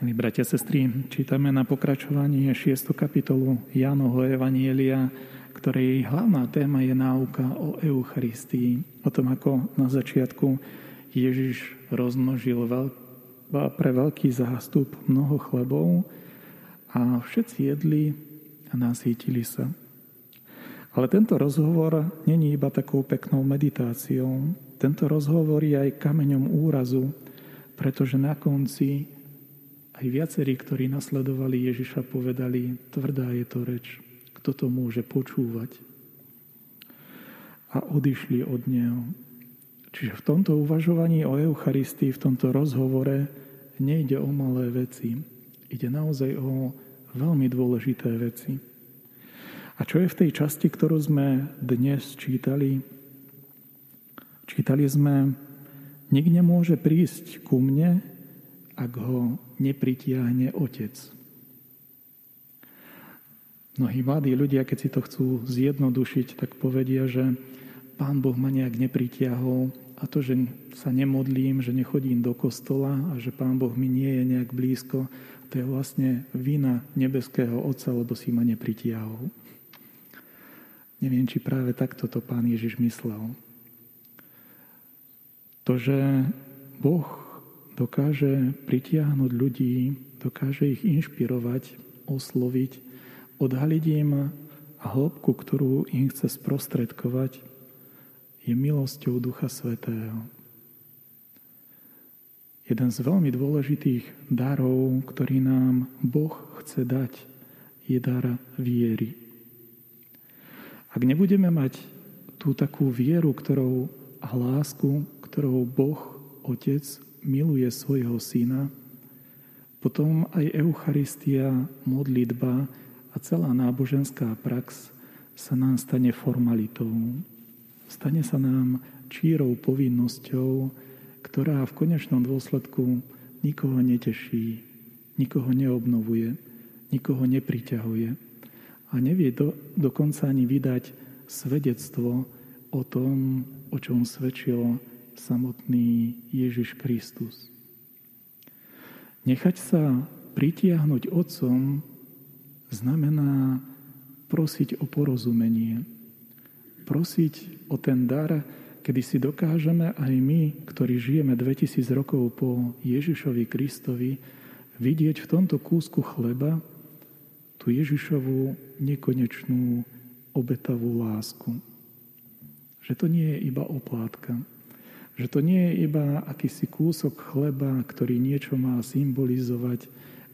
Milí bratia, sestry, čítame na pokračovanie 6. kapitolu Jánovho Evanielia, ktorej hlavná téma je náuka o Eucharistii, o tom, ako na začiatku Ježiš rozmnožil pre veľký zástup mnoho chlebov a všetci jedli a nasítili sa. Ale tento rozhovor není iba takou peknou meditáciou. Tento rozhovor je aj kameňom úrazu, pretože na konci aj viacerí, ktorí nasledovali Ježiša, povedali, tvrdá je to reč, kto to môže počúvať. A odišli od Neho. Čiže v tomto uvažovaní o Eucharistii, v tomto rozhovore, nejde o malé veci. Ide naozaj o veľmi dôležité veci. A čo je v tej časti, ktorú sme dnes čítali? Čítali sme, nik nemôže prísť ku mne, ak ho nepritiahne otec. Mnohí mladí ľudia, keď si to chcú zjednodušiť, tak povedia, že pán Boh ma nejak nepritiahol a to, že sa nemodlím, že nechodím do kostola a že pán Boh mi nie je nejak blízko, to je vlastne vina nebeského Otca, lebo si ma nepritiahol. Neviem, či práve takto to pán Ježiš myslel. To, že Boh dokáže pritiahnuť ľudí, dokáže ich inšpirovať, osloviť, odhaliť im hĺbku, ktorú im chce sprostredkovať, je milosťou Ducha Svetého. Jeden z veľmi dôležitých darov, ktorý nám Boh chce dať, je dar viery. Ak nebudeme mať tú takú vieru, ktorou a lásku, ktorou Boh, Otec, miluje svojho syna, potom aj Eucharistia, modlitba a celá náboženská prax sa nám stane formalitou. Stane sa nám čírou povinnosťou, ktorá v konečnom dôsledku nikoho neteší, nikoho neobnovuje, nikoho nepriťahuje a nevie do, dokonca ani vydať svedectvo o tom, o čom svedčilo samotný Ježiš Kristus. Nechať sa pritiahnuť Otcom znamená prosiť o porozumenie. Prosiť o ten dar, kedy si dokážeme aj my, ktorí žijeme 2000 rokov po Ježišovi Kristovi, vidieť v tomto kúsku chleba tú Ježišovú nekonečnú obetavú lásku. Že to nie je iba oplátka, že to nie je iba akýsi kúsok chleba, ktorý niečo má symbolizovať,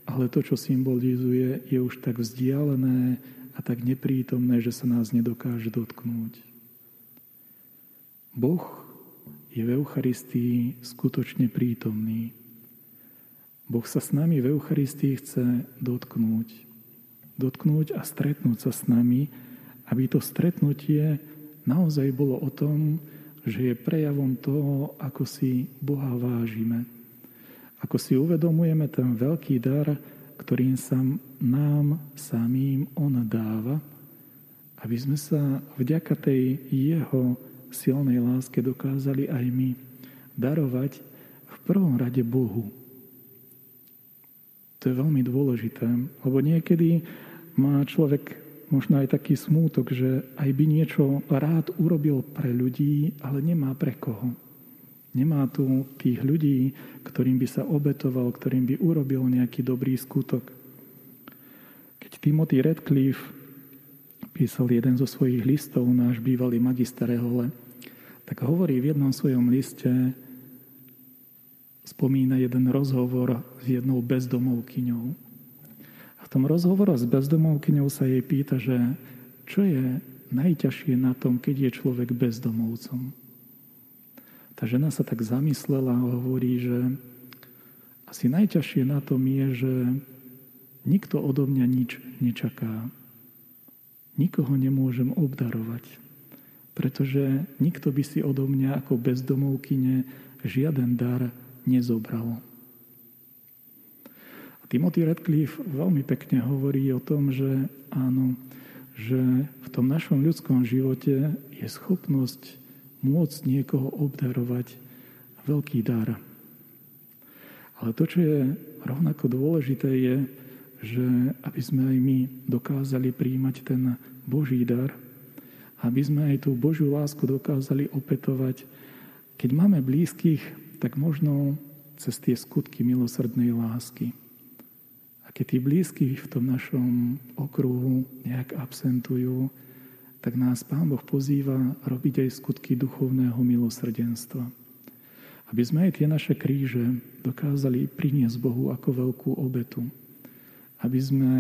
ale to, čo symbolizuje, je už tak vzdialené a tak neprítomné, že sa nás nedokáže dotknúť. Boh je v Eucharistii skutočne prítomný. Boh sa s nami v Eucharistii chce dotknúť. Dotknúť a stretnúť sa s nami, aby to stretnutie naozaj bolo o tom, že je prejavom toho, ako si Boha vážime. Ako si uvedomujeme ten veľký dar, ktorým sa nám samým On dáva, aby sme sa vďaka tej Jeho silnej láske dokázali aj my darovať v prvom rade Bohu. To je veľmi dôležité, lebo niekedy má človek možno aj taký smútok, že aj by niečo rád urobil pre ľudí, ale nemá pre koho. Nemá tu tých ľudí, ktorým by sa obetoval, ktorým by urobil nejaký dobrý skutok. Keď Timothy Redcliffe písal jeden zo svojich listov, náš bývalý magister Rehole, tak hovorí v jednom svojom liste, spomína jeden rozhovor s jednou bezdomovkyňou. V tom rozhovore s bezdomovkyňou sa jej pýta, že čo je najťažšie na tom, keď je človek bezdomovcom. Tá žena sa tak zamyslela a hovorí, že asi najťažšie na tom je, že nikto odo mňa nič nečaká. Nikoho nemôžem obdarovať, pretože nikto by si odo mňa ako bezdomovkyne žiaden dar nezobral. Timothy Radcliffe veľmi pekne hovorí o tom, že áno, že v tom našom ľudskom živote je schopnosť môcť niekoho obdarovať veľký dar. Ale to, čo je rovnako dôležité, je, že aby sme aj my dokázali príjmať ten Boží dar, aby sme aj tú Božiu lásku dokázali opetovať. Keď máme blízkych, tak možno cez tie skutky milosrdnej lásky. Keď tí blízky v tom našom okruhu nejak absentujú, tak nás Pán Boh pozýva robiť aj skutky duchovného milosrdenstva. Aby sme aj tie naše kríže dokázali priniesť Bohu ako veľkú obetu. Aby sme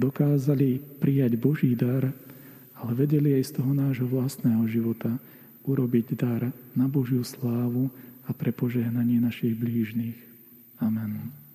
dokázali prijať Boží dar, ale vedeli aj z toho nášho vlastného života urobiť dar na Božiu slávu a pre požehnanie našich blížnych. Amen.